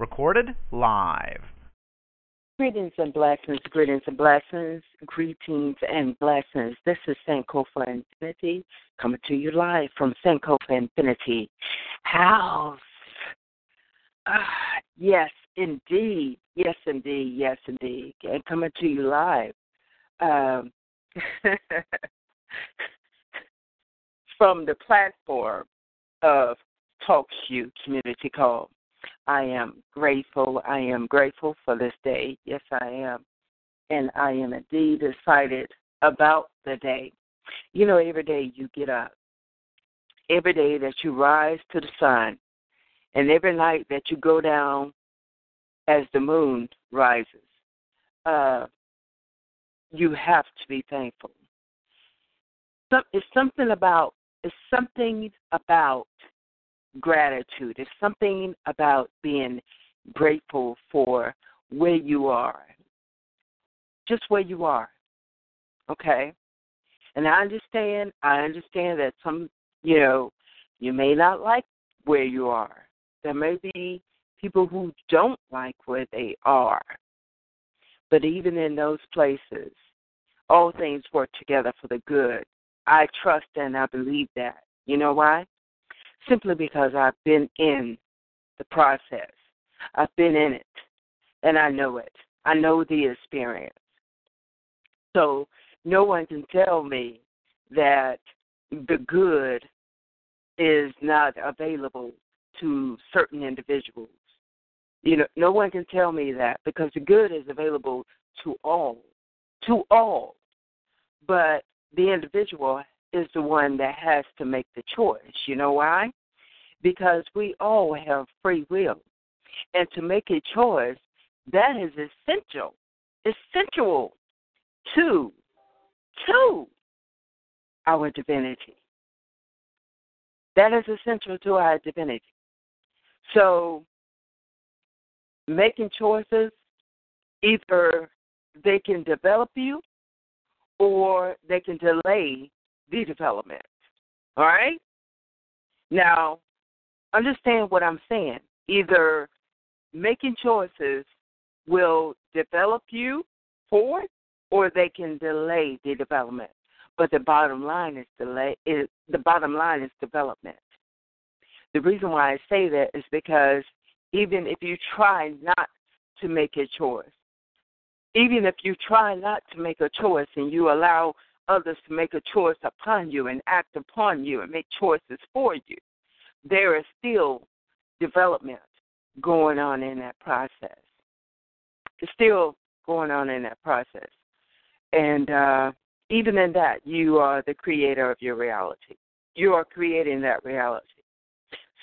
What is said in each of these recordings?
Recorded live. Greetings and blessings, greetings and blessings, greetings and blessings. This is Sankofa Infinity coming to you live from Sankofa Infinity House. Ah, yes, indeed. Yes, indeed. Yes, indeed. And coming to you live um, from the platform of Talk Shoe Community Call. I am grateful. I am grateful for this day. Yes, I am. And I am indeed excited about the day. You know, every day you get up, every day that you rise to the sun, and every night that you go down as the moon rises, uh, you have to be thankful. It's something about it's something about gratitude. It's something about being grateful for where you are, just where you are. Okay? And I understand, I understand that some, you know, you may not like where you are. There may be people who don't like where they are. But even in those places, all things work together for the good. I trust and I believe that. You know why? Simply because I've been in the process. I've been in it, and I know it. I know the experience. So no one can tell me that the good is not available to certain individuals. You know, no one can tell me that because the good is available to all, to all. But the individual is the one that has to make the choice. You know why? Because we all have free will. And to make a choice, that is essential, essential to, to our divinity. That is essential to our divinity. So, making choices, either they can develop you or they can delay the development. All right? Now, understand what I'm saying. Either making choices will develop you forward or they can delay the development. But the bottom line is delay is the bottom line is development. The reason why I say that is because even if you try not to make a choice, even if you try not to make a choice and you allow others to make a choice upon you and act upon you and make choices for you, there is still development going on in that process. It's still going on in that process. And uh, even in that, you are the creator of your reality. You are creating that reality.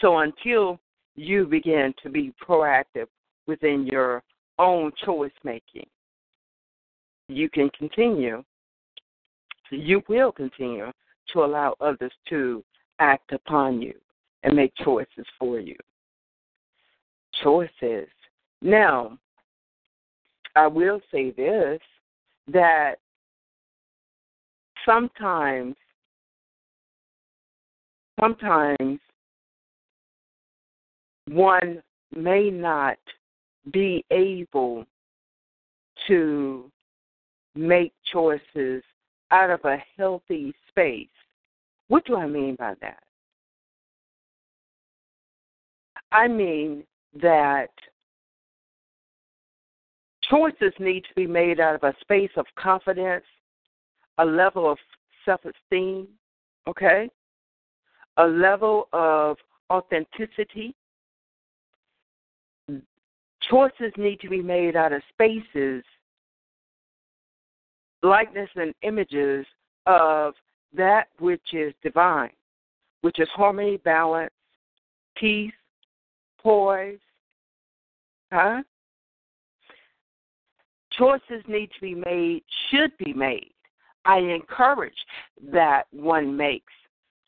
So until you begin to be proactive within your own choice making, you can continue you will continue to allow others to act upon you and make choices for you. Choices. Now, I will say this that sometimes sometimes one may not be able to make choices out of a healthy space. What do I mean by that? I mean that choices need to be made out of a space of confidence, a level of self esteem, okay? A level of authenticity. Choices need to be made out of spaces likeness and images of that which is divine. which is harmony, balance, peace, poise. Huh? Choices need to be made, should be made. I encourage that one makes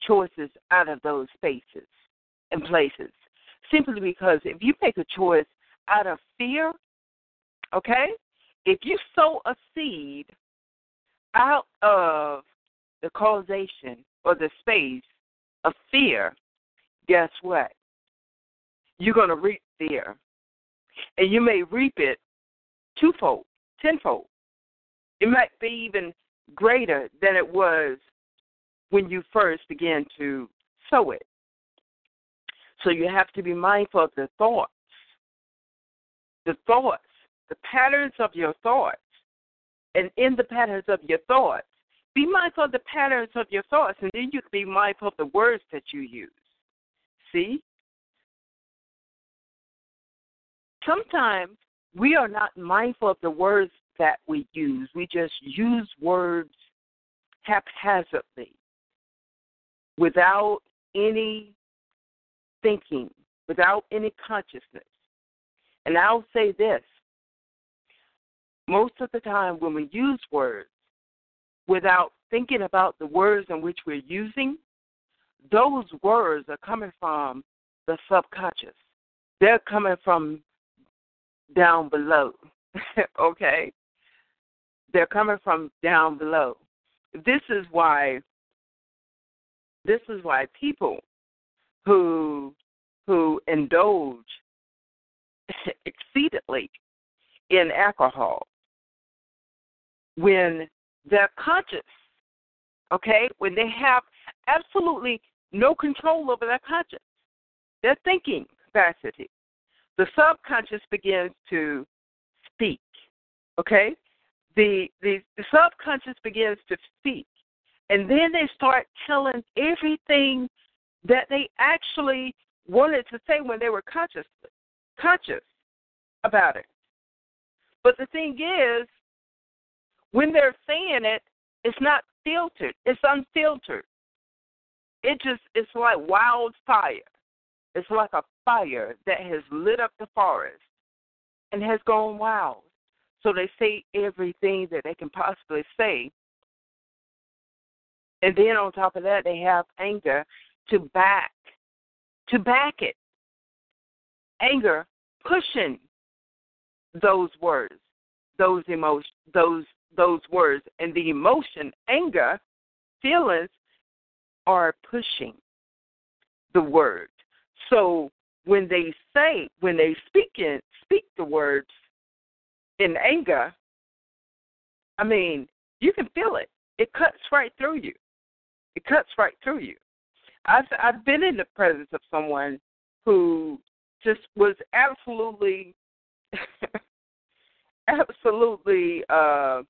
choices out of those spaces and places. Simply because if you make a choice out of fear, okay, if you sow a seed out of the causation or the space of fear, guess what? You're going to reap fear. And you may reap it twofold, tenfold. It might be even greater than it was when you first began to sow it. So you have to be mindful of the thoughts, the thoughts, the patterns of your thoughts. And in the patterns of your thoughts, be mindful of the patterns of your thoughts, and then you can be mindful of the words that you use. See? Sometimes we are not mindful of the words that we use. We just use words haphazardly without any thinking, without any consciousness. And I'll say this most of the time when we use words without thinking about the words in which we're using, those words are coming from the subconscious. They're coming from down below. okay? They're coming from down below. This is why this is why people who who indulge exceedingly in alcohol when they're conscious, okay, when they have absolutely no control over their conscience, their thinking capacity, the subconscious begins to speak, okay? The, the, the subconscious begins to speak, and then they start telling everything that they actually wanted to say when they were conscious conscious about it. But the thing is, when they're saying it, it's not filtered. It's unfiltered. It just it's like wildfire. It's like a fire that has lit up the forest and has gone wild. So they say everything that they can possibly say. And then on top of that, they have anger to back, to back it. Anger pushing those words, those emotions, those those words, and the emotion, anger, feelings are pushing the word. So when they say, when they speak in, speak the words in anger, I mean, you can feel it. It cuts right through you. It cuts right through you. I've I've been in the presence of someone who just was absolutely absolutely uh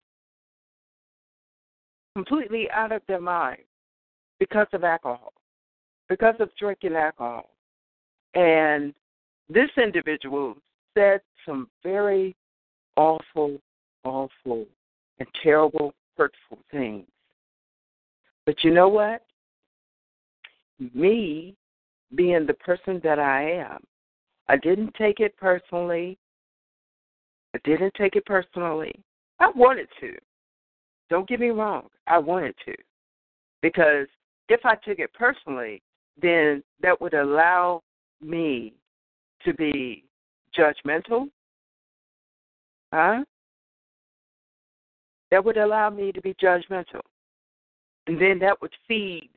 completely out of their mind because of alcohol, because of drinking alcohol. And this individual said some very awful, awful, and terrible, hurtful things. But you know what? Me being the person that I am, I didn't take it personally. I didn't take it personally. I wanted to. Don't get me wrong, I wanted to. Because if I took it personally, then that would allow me to be judgmental. Huh? That would allow me to be judgmental. And then that would feed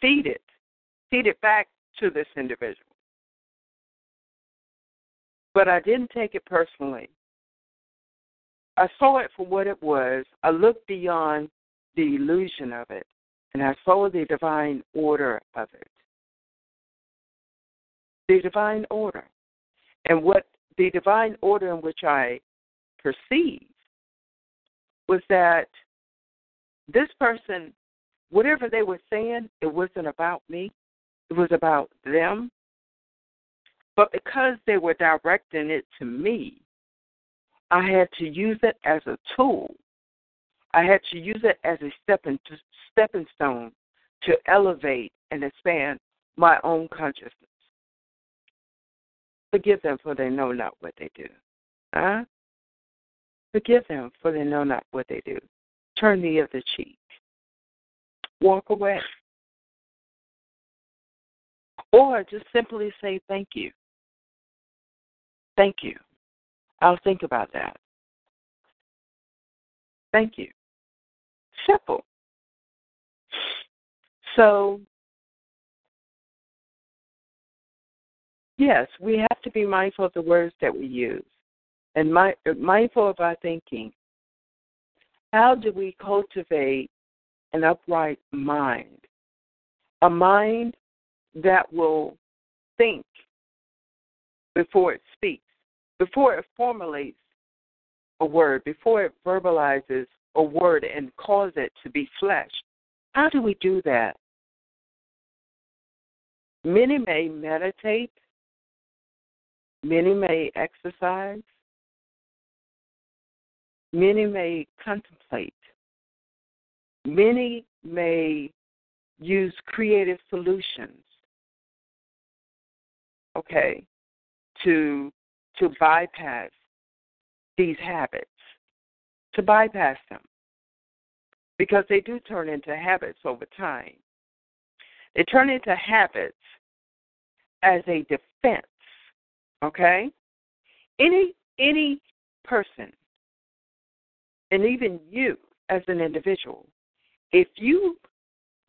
feed it. Feed it back to this individual. But I didn't take it personally. I saw it for what it was. I looked beyond the illusion of it, and I saw the divine order of it. The divine order. And what the divine order in which I perceived was that this person, whatever they were saying, it wasn't about me, it was about them. But because they were directing it to me, I had to use it as a tool. I had to use it as a stepping stepping stone to elevate and expand my own consciousness. Forgive them for they know not what they do. Huh? Forgive them for they know not what they do. Turn the other cheek. Walk away. Or just simply say thank you. Thank you. I'll think about that. Thank you. Simple. So, yes, we have to be mindful of the words that we use and mindful of our thinking. How do we cultivate an upright mind? A mind that will think before it speaks, before it formulates a word, before it verbalizes a word and cause it to be flesh. How do we do that? Many may meditate, many may exercise, many may contemplate, many may use creative solutions okay to to bypass these habits to bypass them because they do turn into habits over time. They turn into habits as a defense okay? Any any person and even you as an individual if you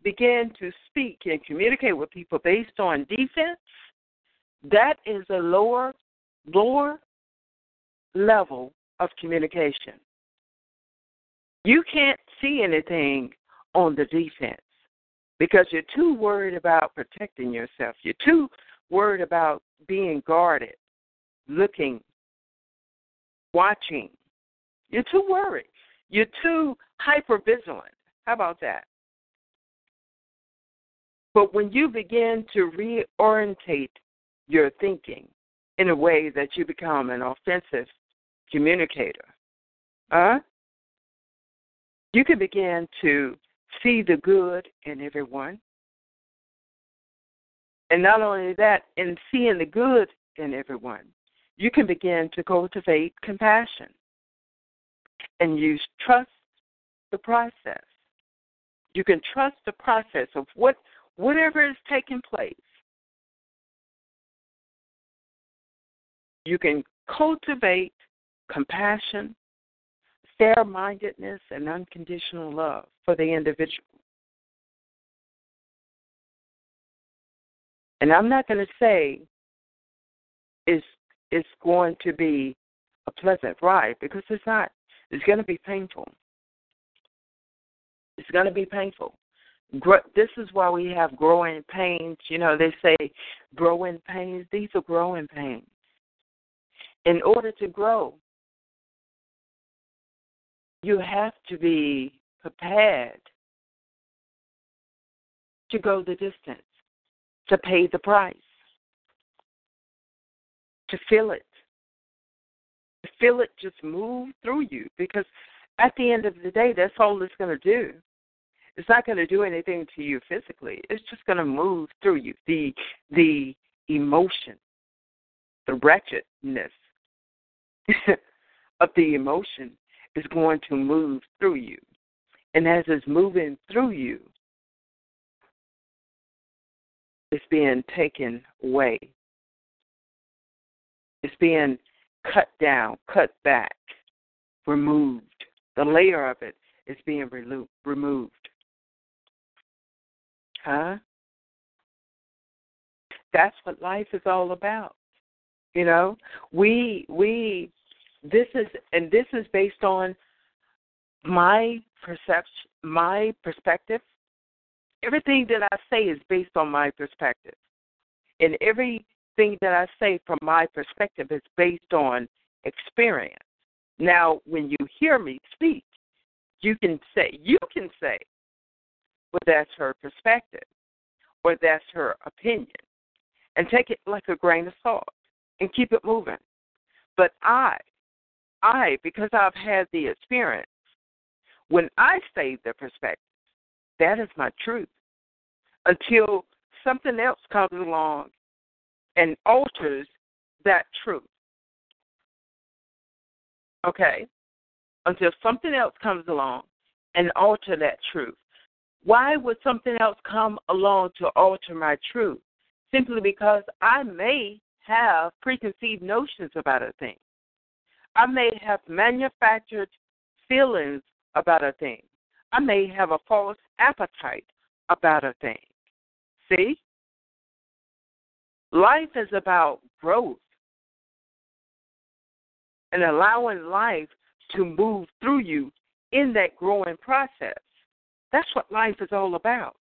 begin to speak and communicate with people based on defense that is a lower lower level of communication. You can't see anything on the defense because you're too worried about protecting yourself. You're too worried about being guarded, looking, watching. You're too worried. You're too hyper vigilant. How about that? But when you begin to reorientate your thinking in a way that you become an offensive communicator. Uh, you can begin to see the good in everyone. And not only that, in seeing the good in everyone, you can begin to cultivate compassion and use trust the process. You can trust the process of what whatever is taking place. You can cultivate compassion, fair mindedness, and unconditional love for the individual. And I'm not going to say it's, it's going to be a pleasant ride because it's not. It's going to be painful. It's going to be painful. This is why we have growing pains. You know, they say growing pains. These are growing pains in order to grow, you have to be prepared to go the distance, to pay the price, to feel it. To feel it just move through you because at the end of the day, that's all it's going to do. It's not going to do anything to you physically. It's just going to move through you. The the emotion, the wretchedness, of the emotion is going to move through you. And as it's moving through you, it's being taken away. It's being cut down, cut back, removed. The layer of it is being relo- removed. Huh? That's what life is all about. You know, we we this is and this is based on my perception, my perspective. Everything that I say is based on my perspective, and everything that I say from my perspective is based on experience. Now, when you hear me speak, you can say you can say, "Well, that's her perspective," or "That's her opinion," and take it like a grain of salt and keep it moving. But I, I, because I've had the experience, when I say the perspective, that is my truth. Until something else comes along and alters that truth. Okay? Until something else comes along and alter that truth. Why would something else come along to alter my truth? Simply because I may have preconceived notions about a thing. I may have manufactured feelings about a thing. I may have a false appetite about a thing. See? Life is about growth and allowing life to move through you in that growing process. That's what life is all about.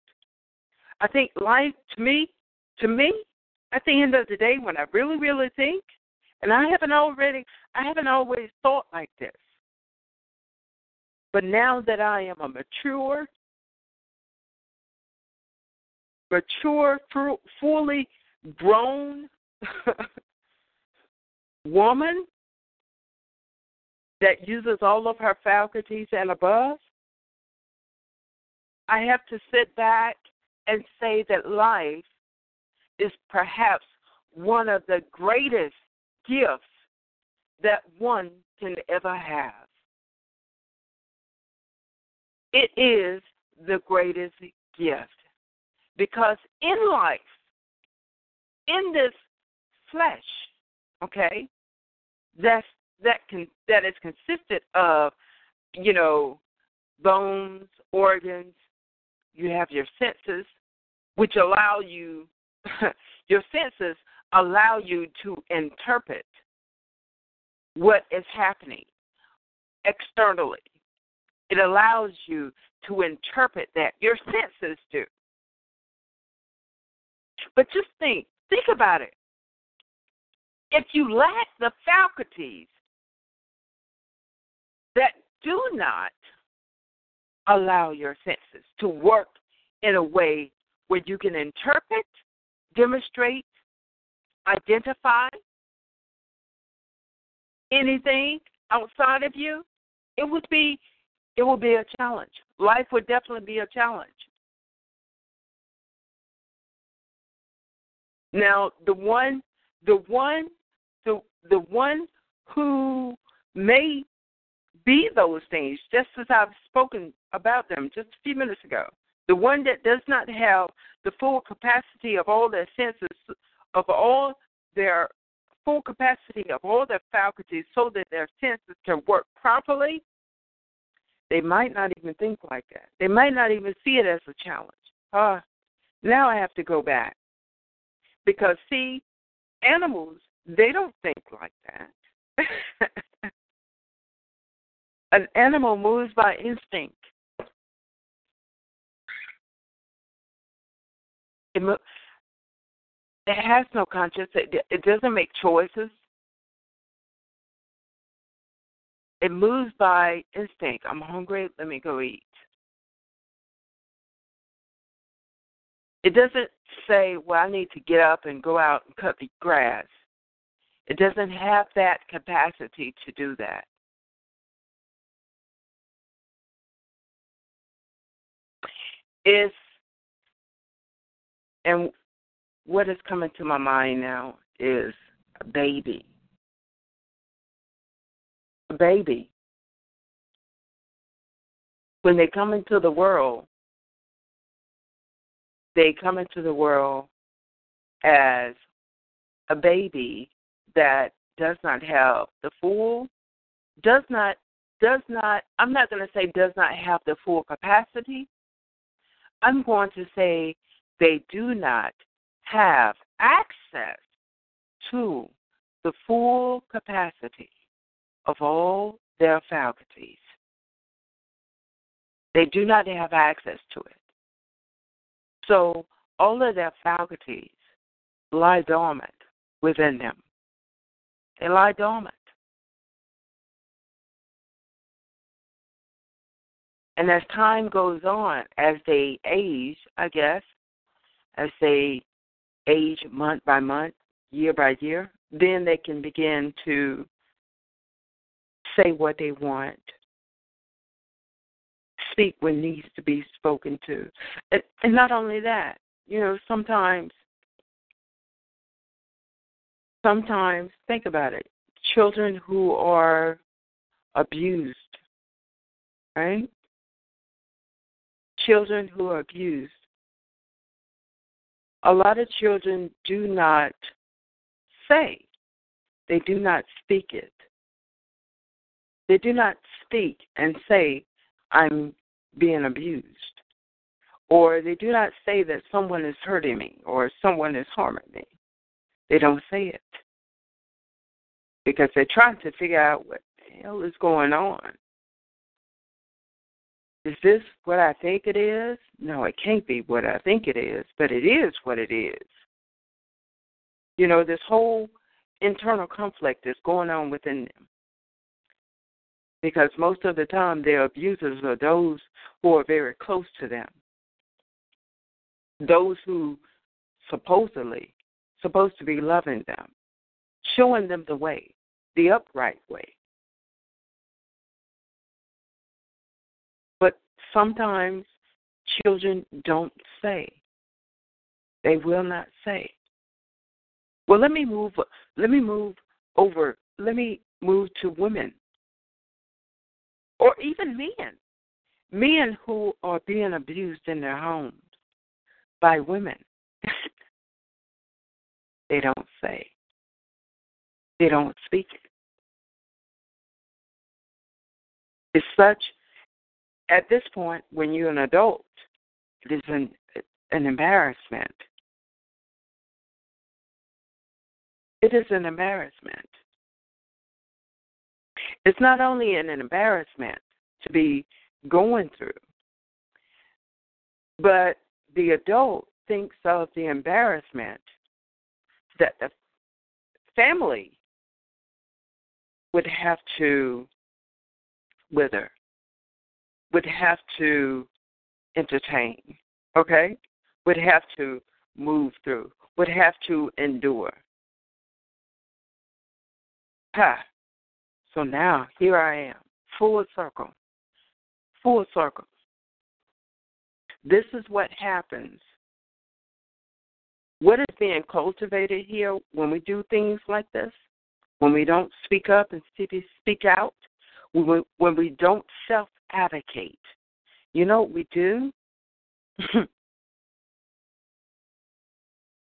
I think life to me, to me, at the end of the day, when I really, really think, and I haven't already, I haven't always thought like this. But now that I am a mature, mature, fully grown woman that uses all of her faculties and above, I have to sit back and say that life is perhaps one of the greatest gifts that one can ever have. It is the greatest gift because in life, in this flesh, okay, that's that can that is consisted of, you know, bones, organs. You have your senses, which allow you your senses allow you to interpret what is happening externally. It allows you to interpret that. Your senses do. But just think, think about it. If you lack the faculties that do not allow your senses to work in a way where you can interpret, demonstrate, identify anything outside of you, it would be it would be a challenge. Life would definitely be a challenge. Now, the one the one the the one who may be those things, just as I've spoken about them just a few minutes ago. The one that does not have the full capacity of all their senses, of all their full capacity of all their faculties so that their senses can work properly, they might not even think like that. They might not even see it as a challenge. Uh, now I have to go back. Because, see, animals, they don't think like that. An animal moves by instinct. It, it has no conscience. It, it doesn't make choices. It moves by instinct. I'm hungry. Let me go eat. It doesn't say, well, I need to get up and go out and cut the grass. It doesn't have that capacity to do that. It's, and what is coming to my mind now is a baby. A baby. When they come into the world, they come into the world as a baby that does not have the full does not does not I'm not going to say does not have the full capacity. I'm going to say they do not have access to the full capacity of all their faculties. They do not have access to it. So all of their faculties lie dormant within them. They lie dormant. And as time goes on, as they age, I guess, as they age month by month, year by year, then they can begin to say what they want, speak what needs to be spoken to. And, not only that, you know, sometimes, sometimes, think about it children who are abused, right? Children who are abused. A lot of children do not say, they do not speak it. They do not speak and say, I'm being abused. Or they do not say that someone is hurting me or someone is harming me. They don't say it because they're trying to figure out what the hell is going on. Is this what I think it is? No, it can't be what I think it is, but it is what it is. You know, this whole internal conflict is going on within them. Because most of the time, their abusers are those who are very close to them. Those who supposedly supposed to be loving them showing them the way, the upright way. Sometimes children don't say. They will not say. Well, let me move. Let me move over. Let me move to women, or even men. Men who are being abused in their homes by women. they don't say. They don't speak it. It's such, at this point, when you're an adult, it is an, an embarrassment. It is an embarrassment. It's not only an embarrassment to be going through, but the adult thinks of the embarrassment that the family would have to wither, would have to entertain, okay? Would have to move through, would have to endure. Ha. So now here I am, full circle. Full circle. This is what happens. What is being cultivated here when we do things like this? when we don't speak up and speak out, when we, don't self advocate, you know what we do?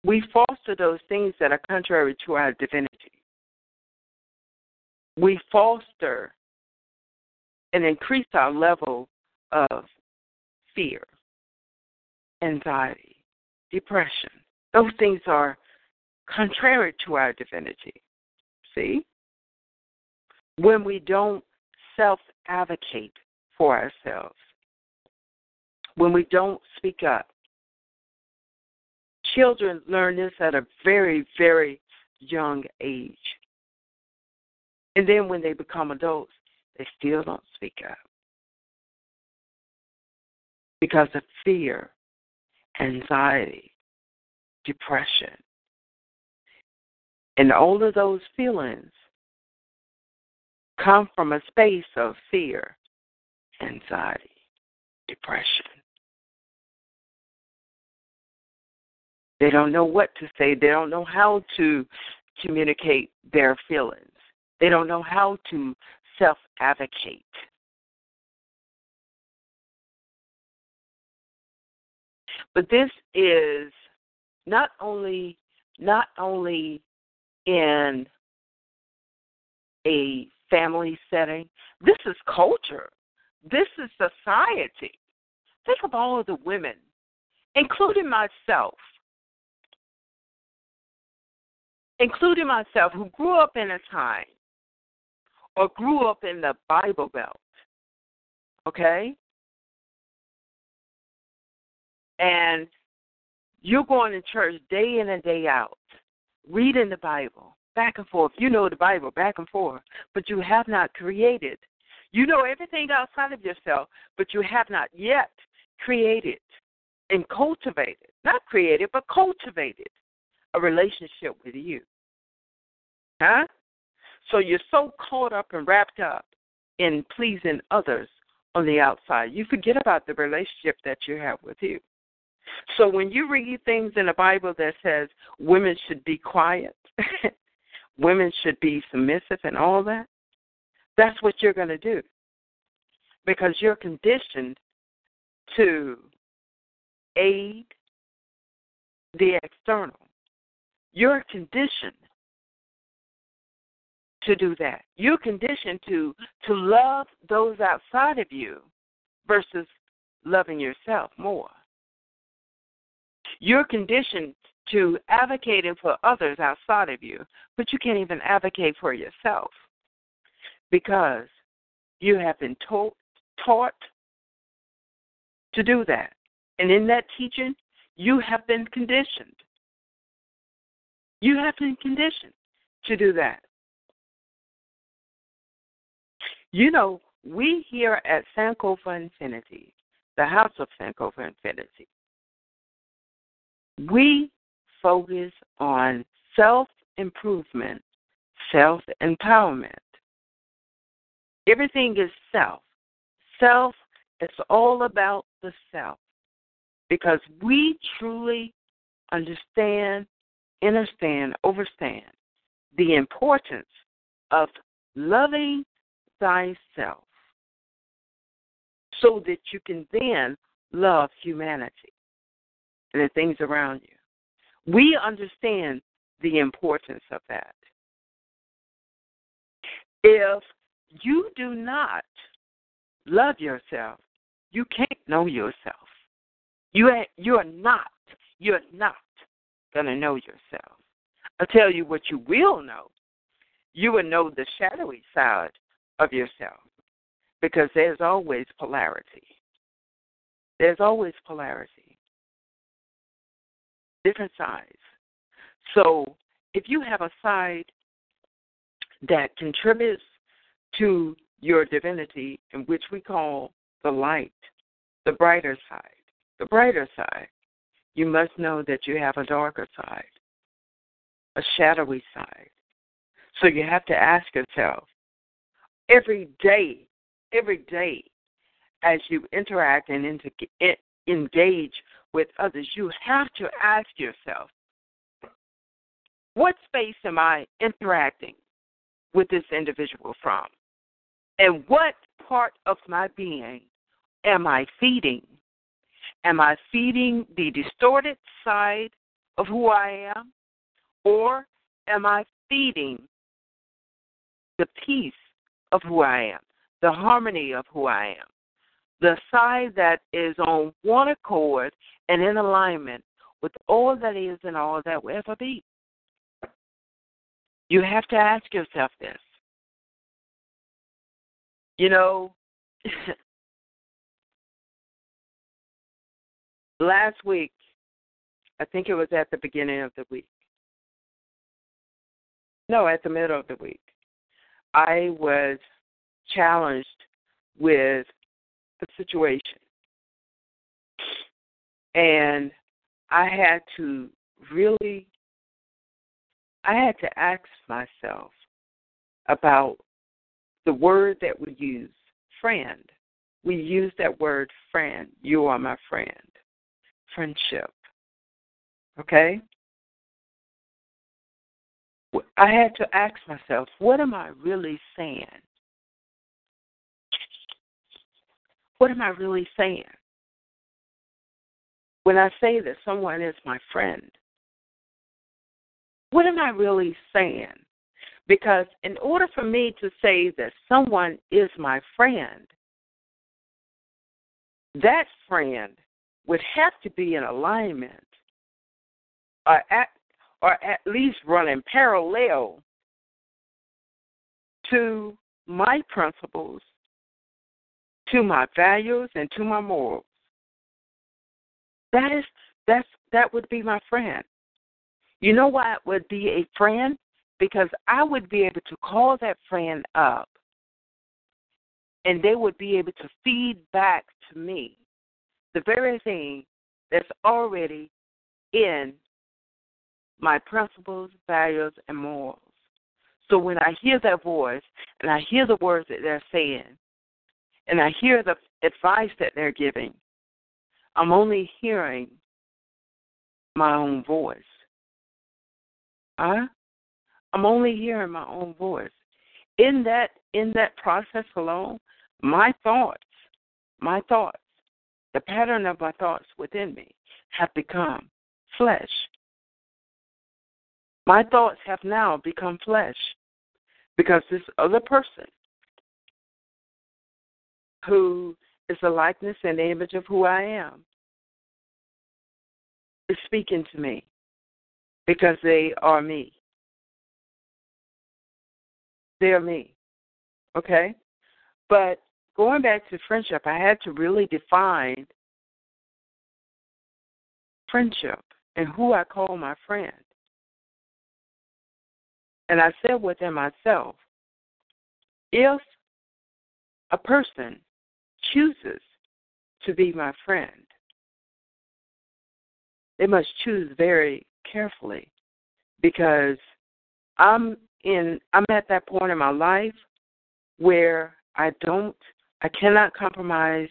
we foster those things that are contrary to our divinity. We foster and increase our level of fear, anxiety, depression. Those things are contrary to our divinity. See? When we don't self advocate for ourselves, when we don't speak up. Children learn this at a very, very young age. And then when they become adults, they still don't speak up because of fear, anxiety, depression. And all of those feelings come from a space of fear, anxiety, depression. They don't know what to say. They don't know how to communicate their feelings. They don't know how to self advocate. But this is not only not only in a family setting. This is culture. This is society. Think of all of the women, including myself, including myself, who grew up in a time or grew up in the Bible Belt. Okay? And you're going to church day in and day out reading the Bible back and forth. You know the Bible back and forth, but you have not created. You know everything outside of yourself, but you have not yet created and cultivated, not created, but cultivated a relationship with you. Huh? So you're so caught up and wrapped up in pleasing others on the outside. You forget about the relationship that you have with you. So when you read things in the Bible that says women should be quiet, women should be submissive and all that, that's what you're going to do. Because you're conditioned to aid the external. You're conditioned to do that. You're conditioned to to love those outside of you versus loving yourself more. You're conditioned to advocating for others outside of you, but you can't even advocate for yourself because you have been taught, taught to do that. And in that teaching, you have been conditioned. You have been conditioned to do that. You know, we here at Sankofa Infinity, the House of Sankofa Infinity, we focus on self improvement, self empowerment. Everything is self. Self, it's all about the self. Because we truly understand, understand, overstand the importance of loving thyself so that you can then love humanity and the things around you. We understand the importance of that. If you do not love yourself, you can't know yourself. You are, you are not, you're not going to know yourself. I'll tell you what you will know. You will know the shadowy side of yourself because there's always polarity. There's always polarity, different sides. So if you have a side that contributes to your divinity, in which we call the light, the brighter side, the brighter side, you must know that you have a darker side, a shadowy side. So you have to ask yourself every day, every day, as you interact and engage with others, you have to ask yourself, what space am I interacting with this individual from? And what part of my being am I feeding? Am I feeding the distorted side of who I am? Or am I feeding the peace of who I am, the harmony of who I am, the side that is on one accord and in alignment with all that is and all that will ever be. You have to ask yourself this. You know, last week, I think it was at the beginning of the week. No, at the middle of the week. I was challenged with a situation. And I had to really I had to ask myself about the word that we use, friend. We use that word friend. You are my friend. Friendship. Okay? I had to ask myself, what am I really saying? What am I really saying? When I say that someone is my friend, what am I really saying? Because in order for me to say that someone is my friend, that friend would have to be in alignment or at, or at least running parallel to my principles, to my values, and to my morals. That is that's that would be my friend. You know why it would be a friend? Because I would be able to call that friend up and they would be able to feed back to me the very thing that's already in my principles, values, and morals. So when I hear their voice and I hear the words that they're saying and I hear the advice that they're giving, I'm only hearing my own voice. Huh? I'm only hearing my own voice. In that in that process alone, my thoughts, my thoughts, the pattern of my thoughts within me have become flesh. My thoughts have now become flesh because this other person who is the likeness and image of who I am is speaking to me because they are me. They are me. Okay? But going back to friendship, I had to really define friendship and who I call my friend. And I said within myself, if a person chooses to be my friend, they must choose very carefully because I'm in I'm at that point in my life where I don't I cannot compromise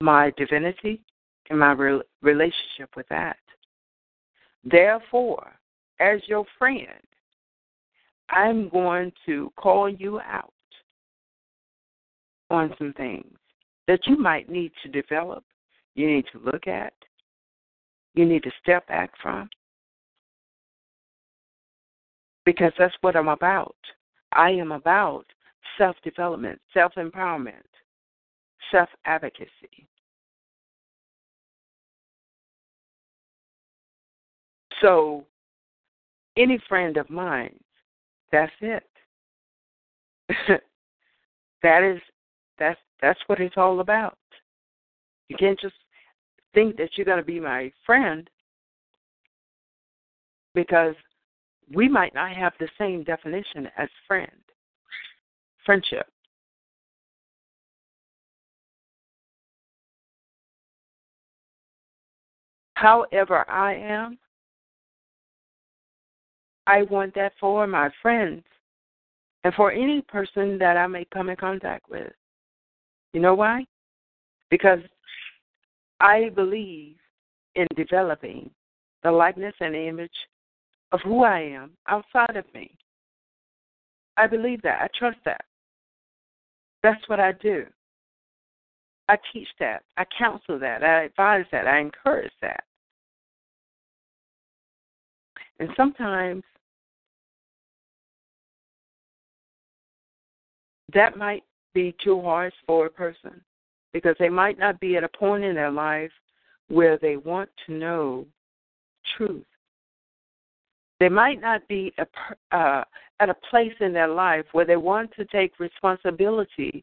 my divinity and my re- relationship with that. Therefore, as your friend, I'm going to call you out on some things that you might need to develop, you need to look at, you need to step back from. Because that's what I'm about. I am about self development, self empowerment, self advocacy. So, any friend of mine, that's it. that is that's that's what it's all about. You can't just think that you're going to be my friend because we might not have the same definition as friend, friendship. However, I am, I want that for my friends and for any person that I may come in contact with. You know why? Because I believe in developing the likeness and image of who I am outside of me. I believe that. I trust that. That's what I do. I teach that. I counsel that. I advise that. I encourage that. And sometimes that might be too harsh for a person because they might not be at a point in their life where they want to know truth. They might not be a, uh, at a place in their life where they want to take responsibility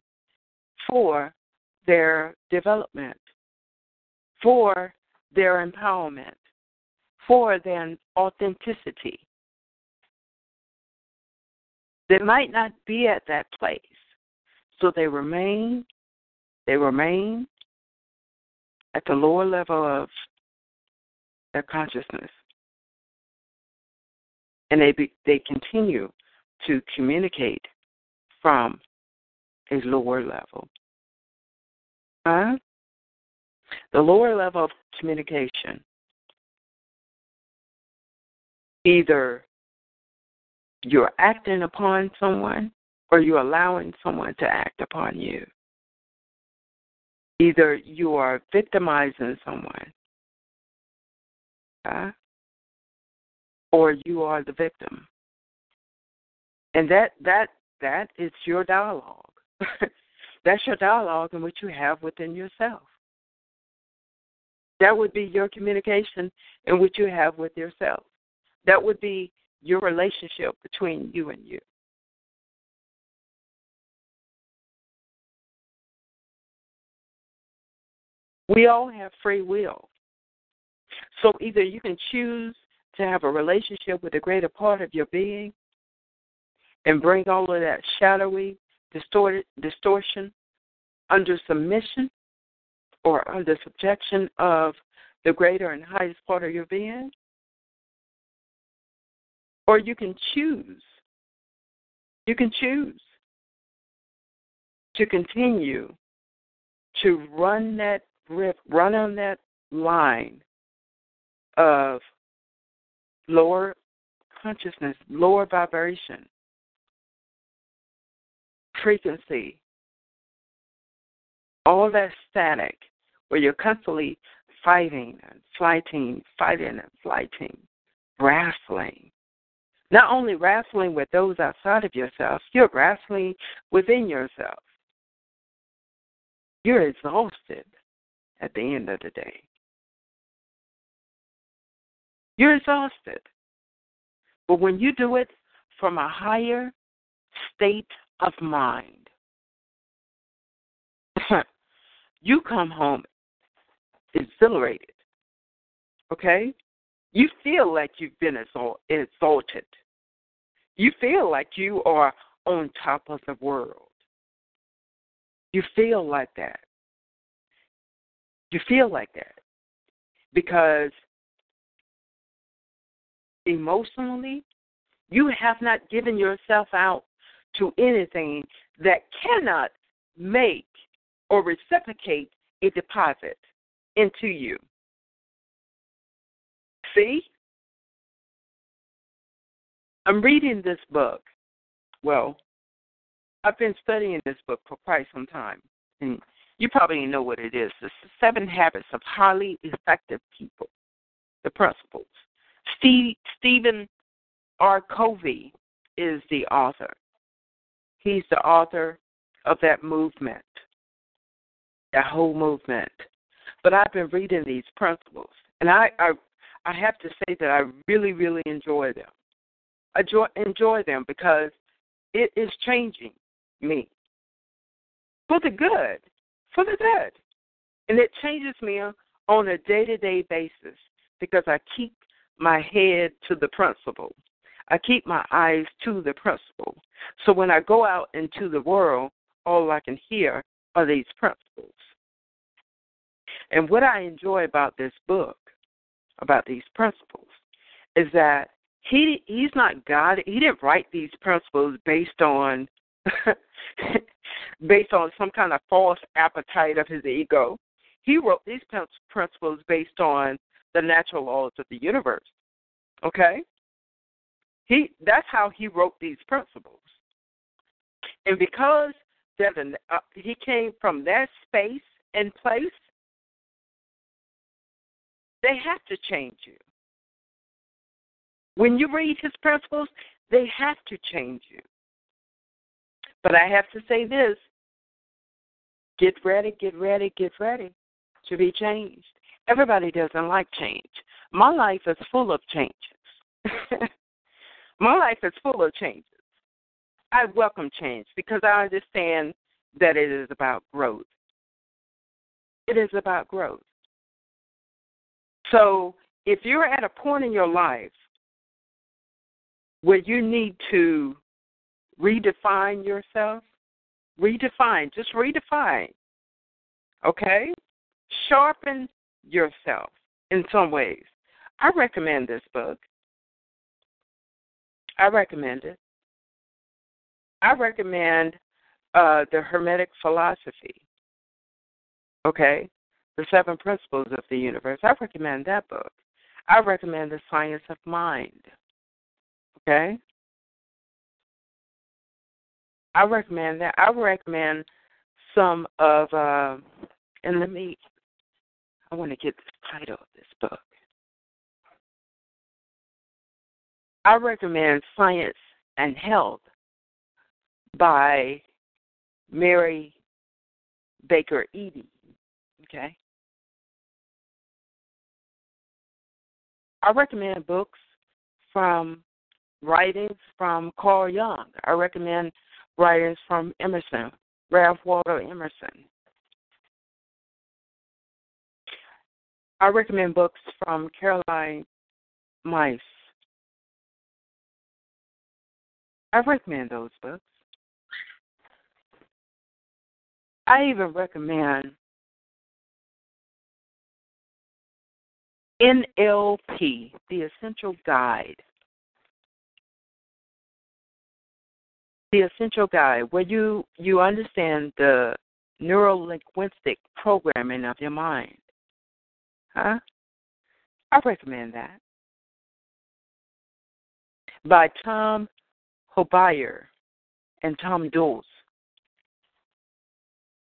for their development, for their empowerment, for their authenticity. They might not be at that place. So they remain they remain at the lower level of their consciousness. And they be, they continue to communicate from a lower level. Huh? The lower level of communication either you're acting upon someone or you're allowing someone to act upon you. Either you are victimizing someone uh, or you are the victim. And that that that is your dialogue. That's your dialogue in which you have within yourself. That would be your communication in which you have with yourself. That would be your relationship between you and you. We all have free will. So either you can choose to have a relationship with the greater part of your being and bring all of that shadowy distorted distortion under submission or under subjection of the greater and highest part of your being. Or you can choose. You can choose to continue to run that run on that line of lower consciousness, lower vibration, frequency, all that static where you're constantly fighting and fighting, fighting and fighting, wrestling. Not only wrestling with those outside of yourself, you're wrestling within yourself. You're exhausted at the end of the day. You're exhausted. But when you do it from a higher state of mind, you come home exhilarated. Okay? You feel like you've been exalted. You feel like you are on top of the world. You feel like that. You feel like that. Because emotionally, you have not given yourself out to anything that cannot make or reciprocate a deposit into you. See? I'm reading this book. Well, I've been studying this book for quite some time. And you probably know what it is. It's the seven habits of highly effective people, the principles. Steve, Stephen R. Covey is the author. He's the author of that movement, that whole movement. But I've been reading these principles, and I, I, I have to say that I really, really enjoy them. I enjoy, enjoy them because it is changing me for the good, for the good, and it changes me on a day-to-day basis because I keep my head to the principle. I keep my eyes to the principle. So when I go out into the world, all I can hear are these principles. And what I enjoy about this book, about these principles, is that he he's not God. He didn't write these principles based on based on some kind of false appetite of his ego. He wrote these principles based on the natural laws of the universe. Okay? He that's how he wrote these principles. And because that uh, he came from that space and place, they have to change you. When you read his principles, they have to change you. But I have to say this get ready, get ready, get ready to be changed. Everybody doesn't like change. My life is full of changes. My life is full of changes. I welcome change because I understand that it is about growth. It is about growth. So if you're at a point in your life where you need to redefine yourself, redefine, just redefine, okay? Sharpen yourself in some ways. I recommend this book. I recommend it. I recommend uh, the Hermetic philosophy. Okay, the Seven Principles of the Universe. I recommend that book. I recommend the Science of Mind. Okay, I recommend that. I recommend some of, uh, and let me. I want to get the title of this book. I recommend Science and Health by Mary Baker Eddy. Okay. I recommend books from writings from Carl Jung. I recommend writings from Emerson, Ralph Waldo Emerson. I recommend books from Caroline Myss. I recommend those books. I even recommend NLP, the Essential Guide. The Essential Guide, where you, you understand the neurolinguistic programming of your mind. Huh? I recommend that. By Tom Hoobyar and Tom Dulles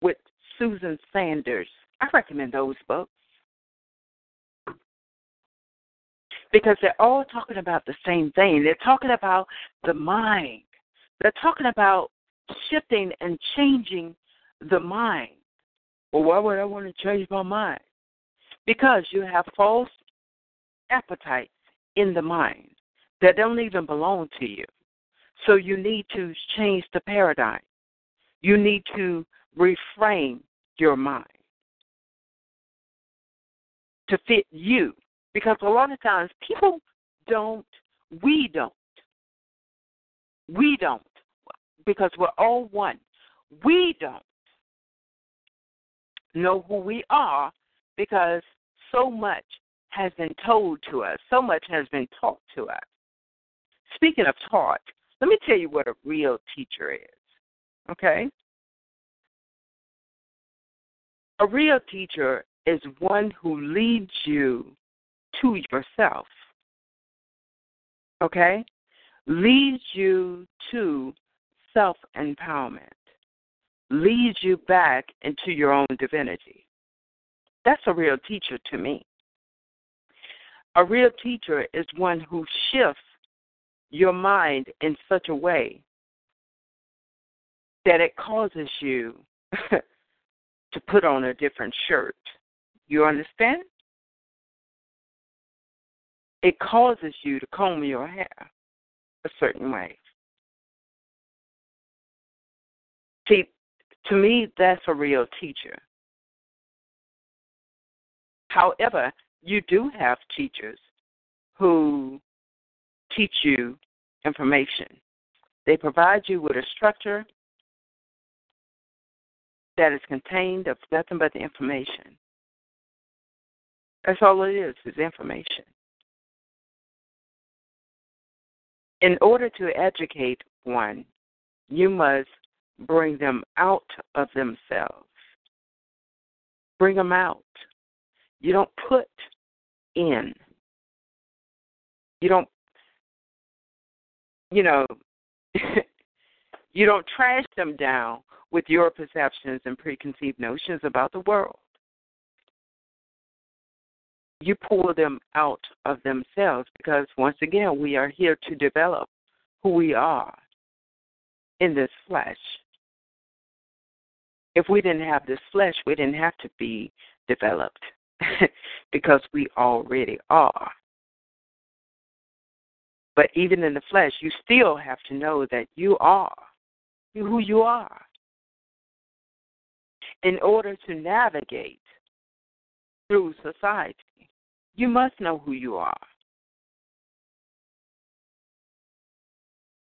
with Susan Sanders. I recommend those books. Because they're all talking about the same thing. They're talking about the mind. They're talking about shifting and changing the mind. Well, why would I want to change my mind? Because you have false appetites in the mind that don't even belong to you. So you need to change the paradigm. You need to reframe your mind to fit you. Because a lot of times people don't, we don't. We don't. Because we're all one. We don't know who we are because so much has been told to us, so much has been taught to us. Speaking of taught, let me tell you what a real teacher is. Okay? A real teacher is one who leads you to yourself. Okay? Leads you to self empowerment, leads you back into your own divinity. That's a real teacher to me. A real teacher is one who shifts your mind in such a way that it causes you to put on a different shirt. You understand? It causes you to comb your hair a certain way. See, to me, that's a real teacher. However, you do have teachers who teach you information. They provide you with a structure that is contained of nothing but the information. That's all it is, is information. In order to educate one, you must bring them out of themselves. Bring them out. You don't put in. You don't, you know, you don't trash them down with your perceptions and preconceived notions about the world. You pull them out of themselves because, once again, we are here to develop who we are in this flesh. If we didn't have this flesh, we didn't have to be developed because we already are. But even in the flesh, you still have to know that you are who you are in order to navigate through society. You must know who you are.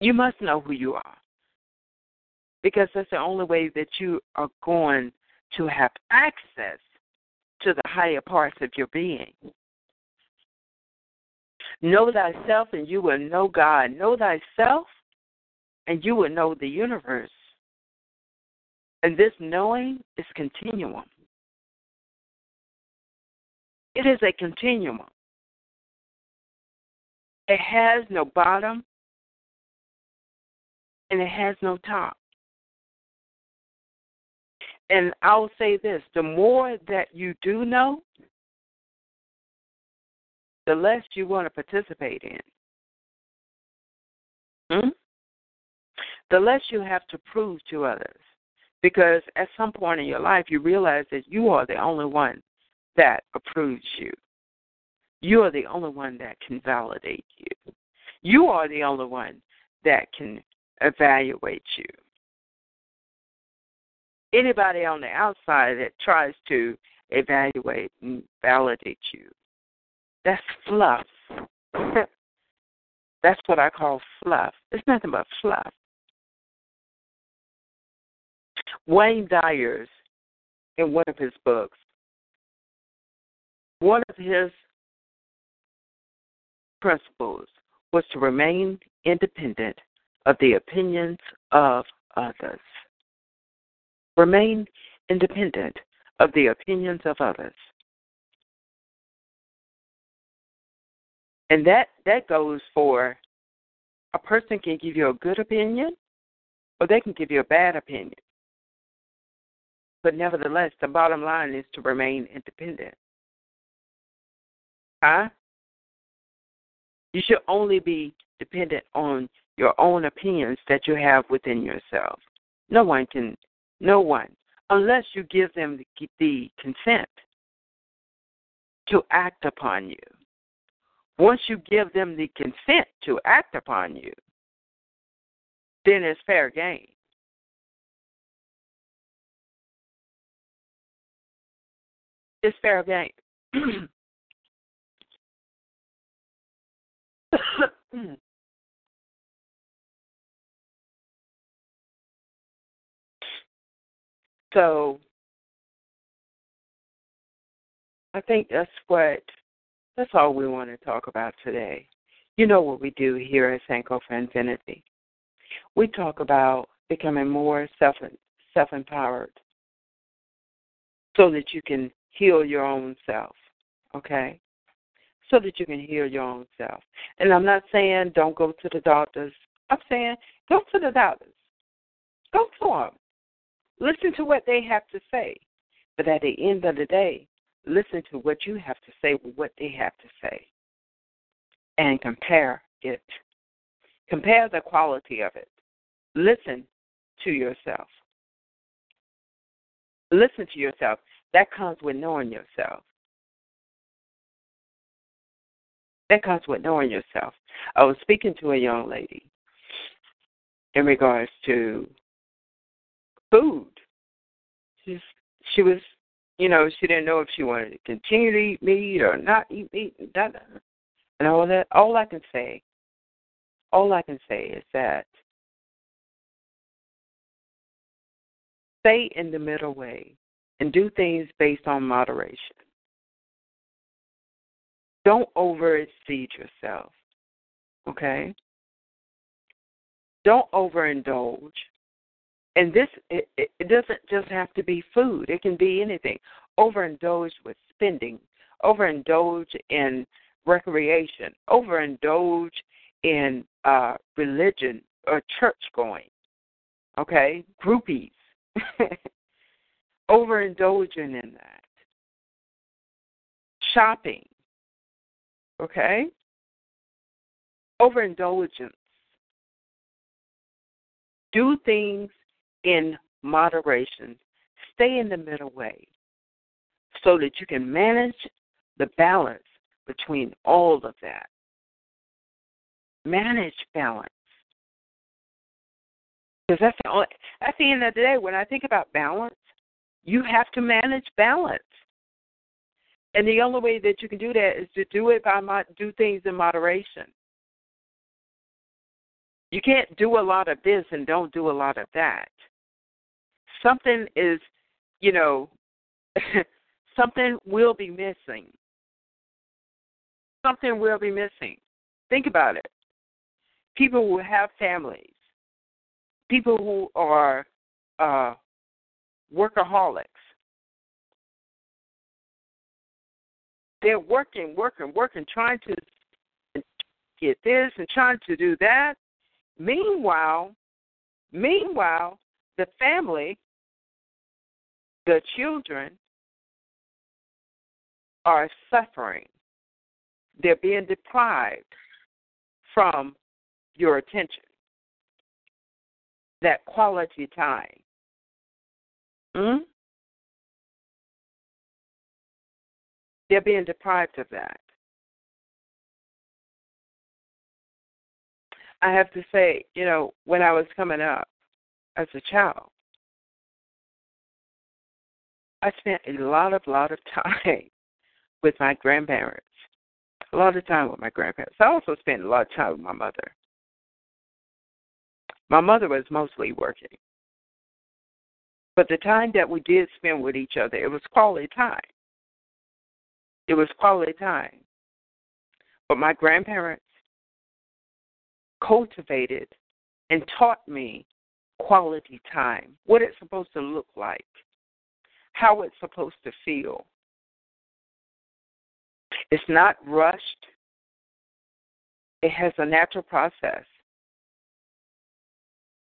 You must know who you are. Because that's the only way that you are going to have access to the higher parts of your being. Know thyself and you will know God. Know thyself and you will know the universe. And this knowing is continuum. It is a continuum. It has no bottom and it has no top. And I'll say this the more that you do know, the less you want to participate in. Hmm? The less you have to prove to others. Because at some point in your life, you realize that you are the only one that approves you. You are the only one that can validate you. You are the only one that can evaluate you. Anybody on the outside that tries to evaluate and validate you, that's fluff. that's what I call fluff. It's nothing but fluff. Wayne Dyers, in one of his books, one of his principles was to remain independent of the opinions of others. Remain independent of the opinions of others. And that that goes for a person can give you a good opinion or they can give you a bad opinion. But nevertheless, the bottom line is to remain independent. Huh? You should only be dependent on your own opinions that you have within yourself. No one can, no one, unless you give them the, consent to act upon you. Once you give them the consent to act upon you, then it's fair game. It's fair game. so I think that's what that's all we want to talk about today. You know what we do here at Sankofainfinity. We talk about becoming more self self empowered so that you can heal your own self. Okay? So that you can heal your own self. And I'm not saying don't go to the doctors. I'm saying go to the doctors. Go to them. Listen to what they have to say. But at the end of the day, listen to what you have to say with what they have to say and compare it. Compare the quality of it. Listen to yourself. Listen to yourself. That comes with knowing yourself. That comes with knowing yourself. I was speaking to a young lady in regards to food. She's, she was you know, she didn't know if she wanted to continue to eat meat or not eat meat and da. And all that all I can say all I can say is that stay in the middle way and do things based on moderation. Don't overexceed yourself. Okay? Don't overindulge and this it, it doesn't just have to be food. It can be anything. Overindulge with spending. Overindulge in recreation. Overindulge in uh religion or church going. Okay? Groupies. Overindulging in that. Shopping. Okay? Overindulgence. Do things in moderation. Stay in the middle way so that you can manage the balance between all of that. Manage balance. Because that's the, only, that's the end of the day. When I think about balance, you have to manage balance. And the only way that you can do that is to do it by do things in moderation. You can't do a lot of this and don't do a lot of that something is, you know, something will be missing. Something will be missing. Think about it. People who have families, people who are uh, workaholics, they're working, working, working, trying to get this and trying to do that. Meanwhile, meanwhile, the family the children are suffering. They're being deprived from your attention, that quality time. Hmm? They're being deprived of that. I have to say, you know, when I was coming up as a child, I spent a lot of lot of time with my grandparents. A lot of time with my grandparents. I also spent a lot of time with my mother. My mother was mostly working. But the time that we did spend with each other, it was quality time. It was quality time. But my grandparents cultivated and taught me quality time, what it's supposed to look like how it's supposed to feel. It's not rushed. It has a natural process.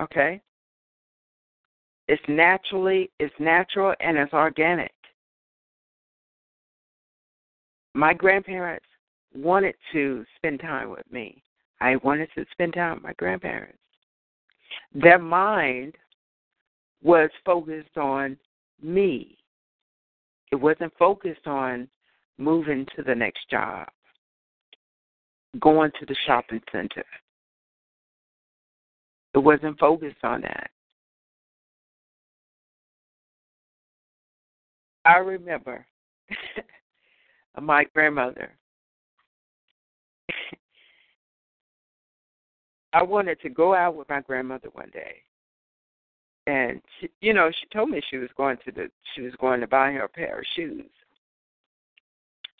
Okay? It's naturally, it's natural and it's organic. My grandparents wanted to spend time with me. I wanted to spend time with my grandparents. Their mind was focused on me. It wasn't focused on moving to the next job, going to the shopping center. It wasn't focused on that. I remember my grandmother. I wanted to go out with my grandmother one day, and she, you know, she told me she was going to the she was going to buy her a pair of shoes.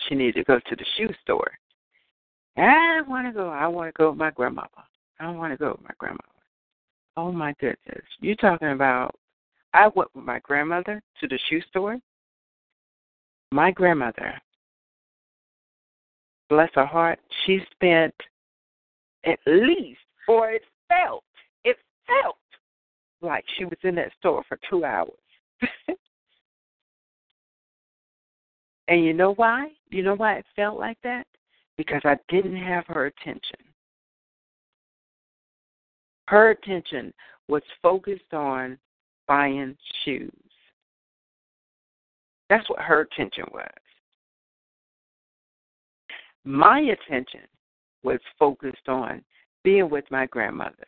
She needed to go to the shoe store. I want to go. I want to go with my grandmama. I want to go with my grandmama. Oh my goodness! You talking about? I went with my grandmother to the shoe store. My grandmother, bless her heart, she spent at least, or it felt, it felt like she was in that store for two hours. and you know why? You know why it felt like that? Because I didn't have her attention. Her attention was focused on buying shoes. That's what her attention was. My attention was focused on being with my grandmother.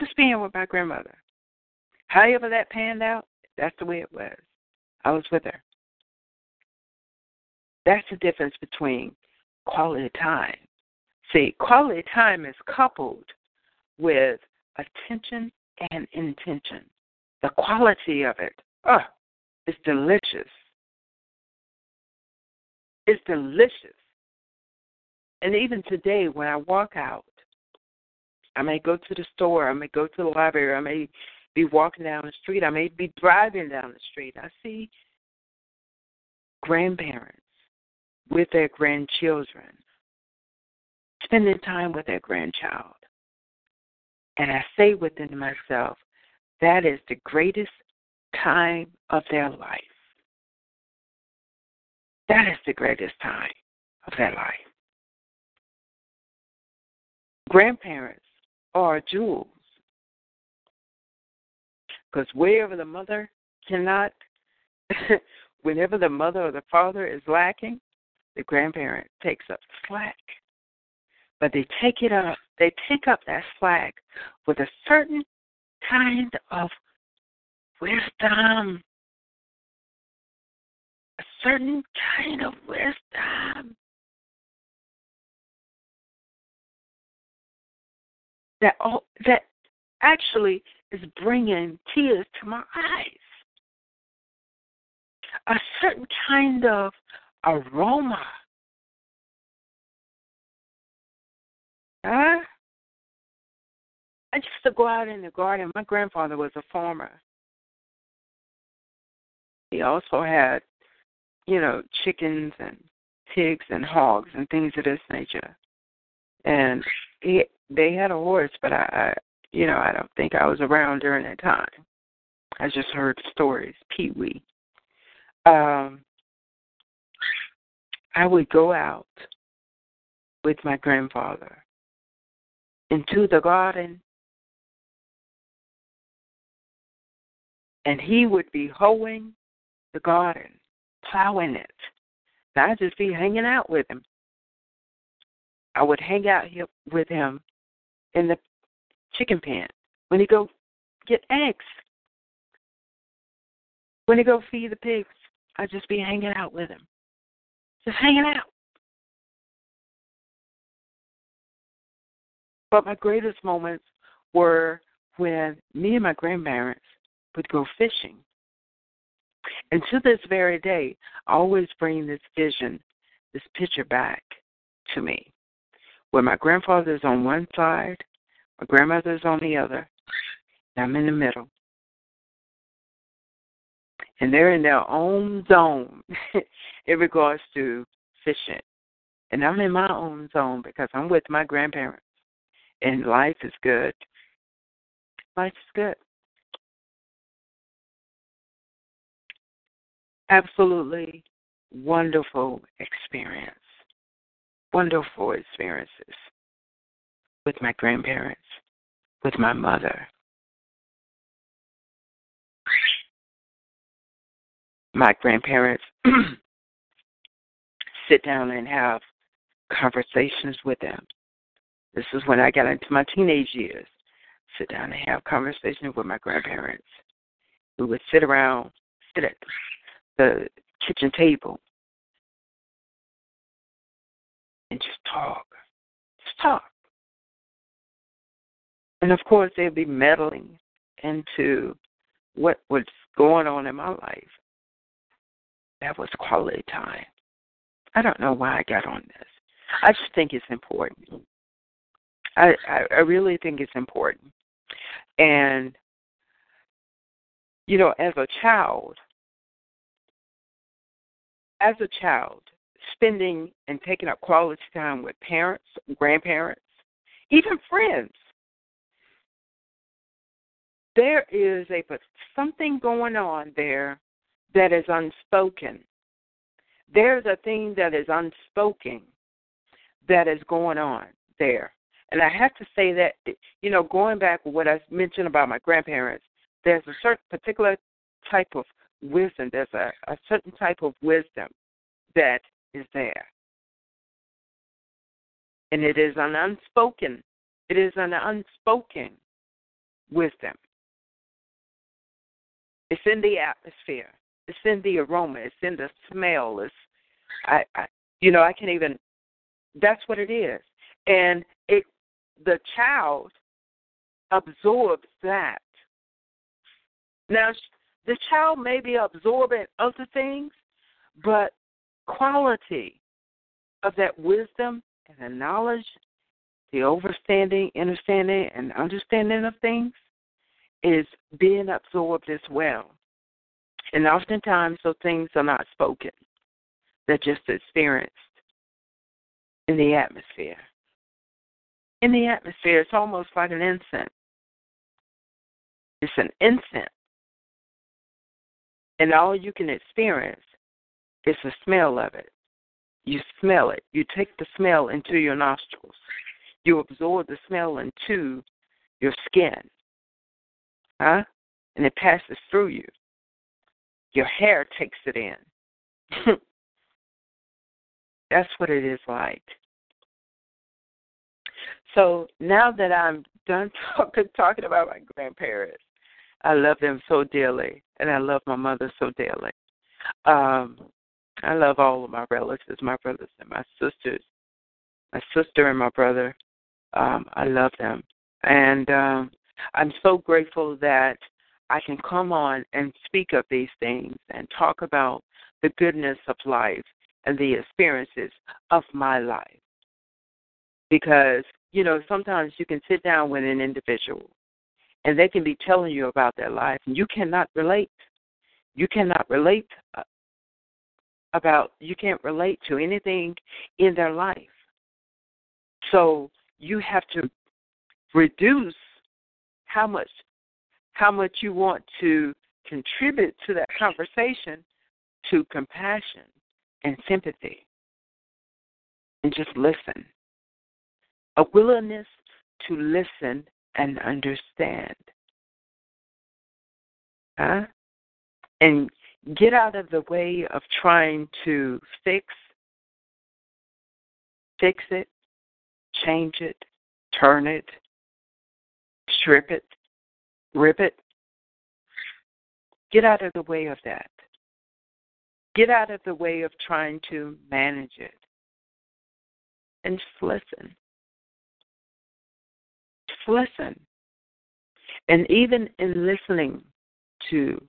Just spend with my grandmother. However that panned out, that's the way it was. I was with her. That's the difference between quality time. See, quality time is coupled with attention and intention. The quality of it, uh, oh, it's delicious. It's delicious. And even today, when I walk out, I may go to the store, I may go to the library, I may be walking down the street, I may be driving down the street. I see grandparents with their grandchildren, spending time with their grandchild. And I say within myself, that is the greatest time of their life. That is the greatest time of their life. Grandparents are jewels. Because wherever the mother cannot, whenever the mother or the father is lacking, the grandparent takes up slack. But they take it up, they take up that slack with a certain kind of wisdom. A certain kind of wisdom. That oh, that actually is bringing tears to my eyes. A certain kind of aroma. Huh? I used to go out in the garden. My grandfather was a farmer. He also had, you know, chickens and pigs and hogs and things of this nature. And he they had a horse, but I, I you know, I don't think I was around during that time. I just heard stories, Pee Wee. Um I would go out with my grandfather into the garden and he would be hoeing the garden, plowing it. And I'd just be hanging out with him. I would hang out here with him in the chicken pen when he go get eggs. When he go feed the pigs, I'd just be hanging out with him. Just hanging out. But my greatest moments were when me and my grandparents would go fishing. And to this very day, I always bring this vision, this picture back to me, where my grandfather is on one side, my grandmother is on the other, and I'm in the middle. And they're in their own zone in regards to fishing. And I'm in my own zone because I'm with my grandparents. And life is good. Life is good. Absolutely wonderful experience. Wonderful experiences with my grandparents, with my mother. My grandparents sit down and have conversations with them. This is when I got into my teenage years. Sit down and have conversations with my grandparents. We would sit around, sit at the kitchen table, and just talk. Just talk. And of course, they'd be meddling into what was going on in my life. That was quality time. I don't know why I got on this. I just think it's important. I, I, I really think it's important. And, you know, as a child, as a child, spending and taking up quality time with parents, grandparents, even friends, there is a something going on there that is unspoken. There's a thing that is unspoken that is going on there. And I have to say that, you know, going back to what I mentioned about my grandparents, there's a certain particular type of wisdom, there's a, a certain type of wisdom that is there. And it is an unspoken, it is an unspoken wisdom. It's in the atmosphere. It's in the aroma. It's in the smell. It's, I, I, you know, I can even. That's what it is, and it, the child absorbs that. Now, the child may be absorbing other things, but quality of that wisdom and the knowledge, the overstanding, understanding, and understanding of things is being absorbed as well. And oftentimes, those things are not spoken, they're just experienced in the atmosphere. In the atmosphere, it's almost like an incense. It's an incense. And all you can experience is the smell of it. You smell it. You take the smell into your nostrils. You absorb the smell into your skin. Huh? And it passes through you. Your hair takes it in. That's what it is like. So now that I'm done talking talking about my grandparents, I love them so dearly, and I love my mother so dearly. Um, I love all of my relatives, my brothers and my sisters, my sister and my brother. Um, I love them, and um, I'm so grateful that I can come on and speak of these things and talk about the goodness of life and the experiences of my life. Because, you know, sometimes you can sit down with an individual and they can be telling you about their life and you cannot relate. You cannot relate uh, about, you can't relate to anything in their life. So you have to reduce how much how much you want to contribute to that conversation to compassion and sympathy. And just listen. A willingness to listen and understand. Huh? And get out of the way of trying to fix fix it change it turn it strip it, rip it. Get out of the way of that. Get out of the way of trying to manage it. And just listen. Just listen. And even in listening to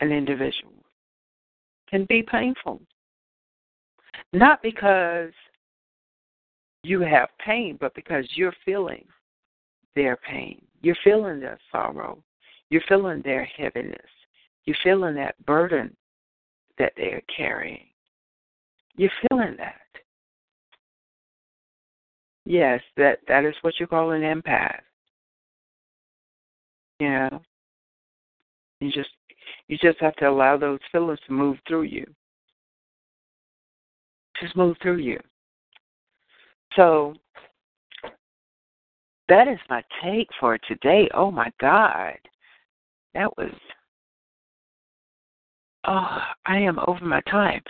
an individual can be painful. Not because you have pain, but because you're feeling their pain. You're feeling their sorrow. You're feeling their heaviness. You're feeling that burden that they are carrying. You're feeling that. Yes, that that is what you call an empath. Yeah. You just you just have to allow those feelings to move through you. Just move through you. So that is my take for today. Oh my God. That was oh, I am over my time.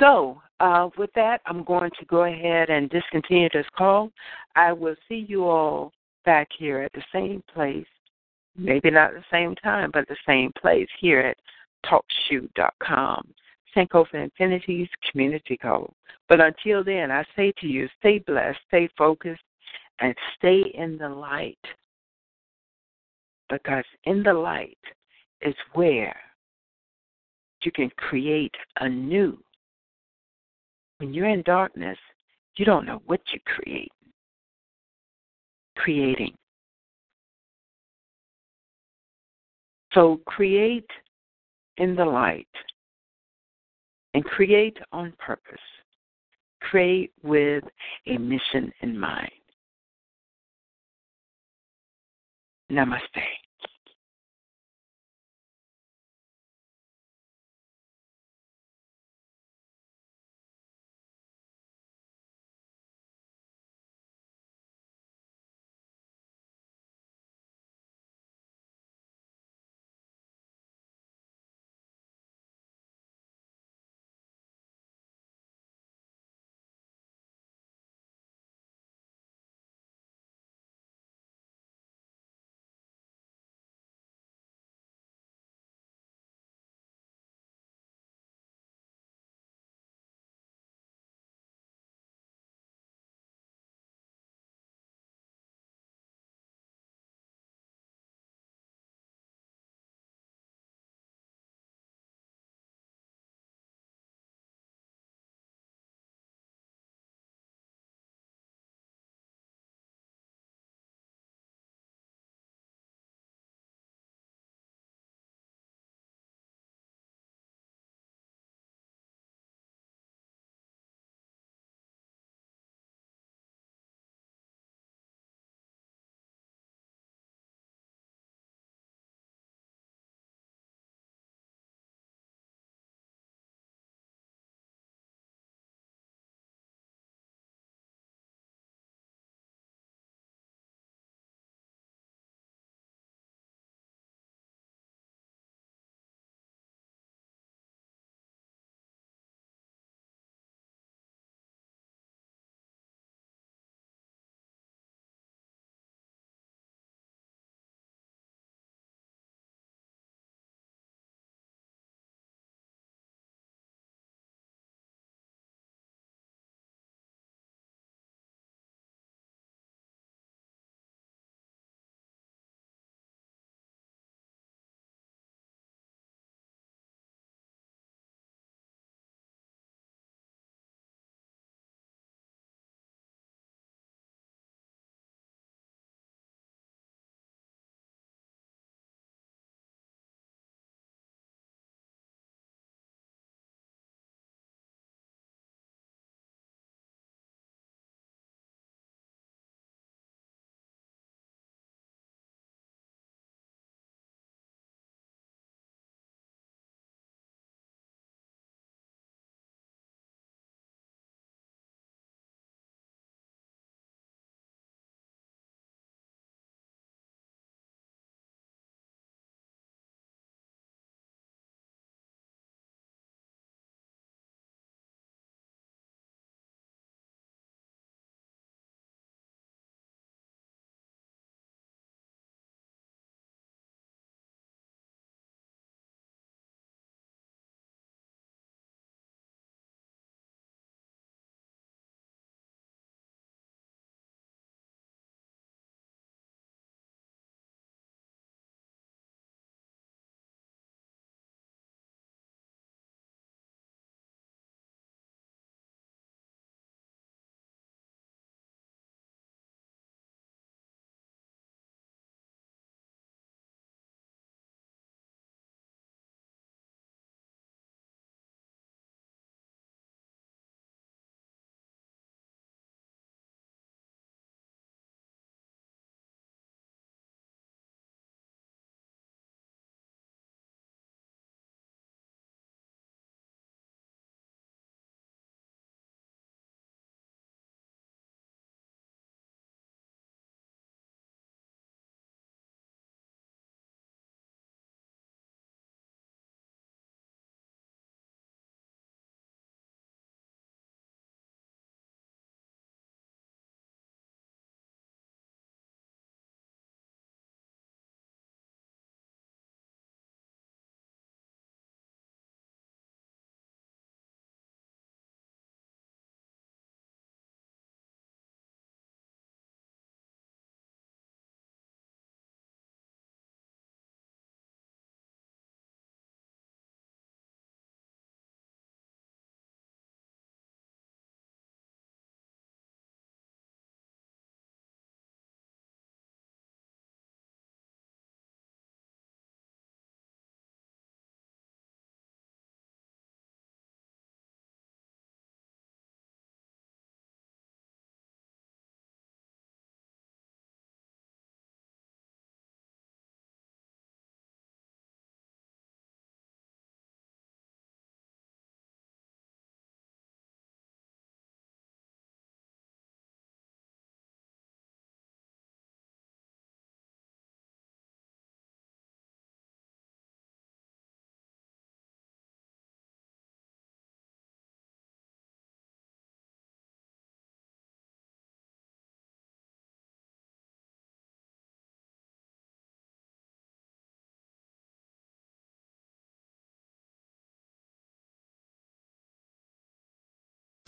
So uh, with that, I'm going to go ahead and discontinue this call. I will see you all back here at the same place, maybe not the same time, but the same place here at TalkShoe.com. Sankofainfinity's community call. But until then, I say to you, stay blessed, stay focused, and stay in the light. Because in the light is where you can create anew when you're in darkness, you don't know what you create. Creating. So create in the light and create on purpose. Create with a mission in mind. Namaste.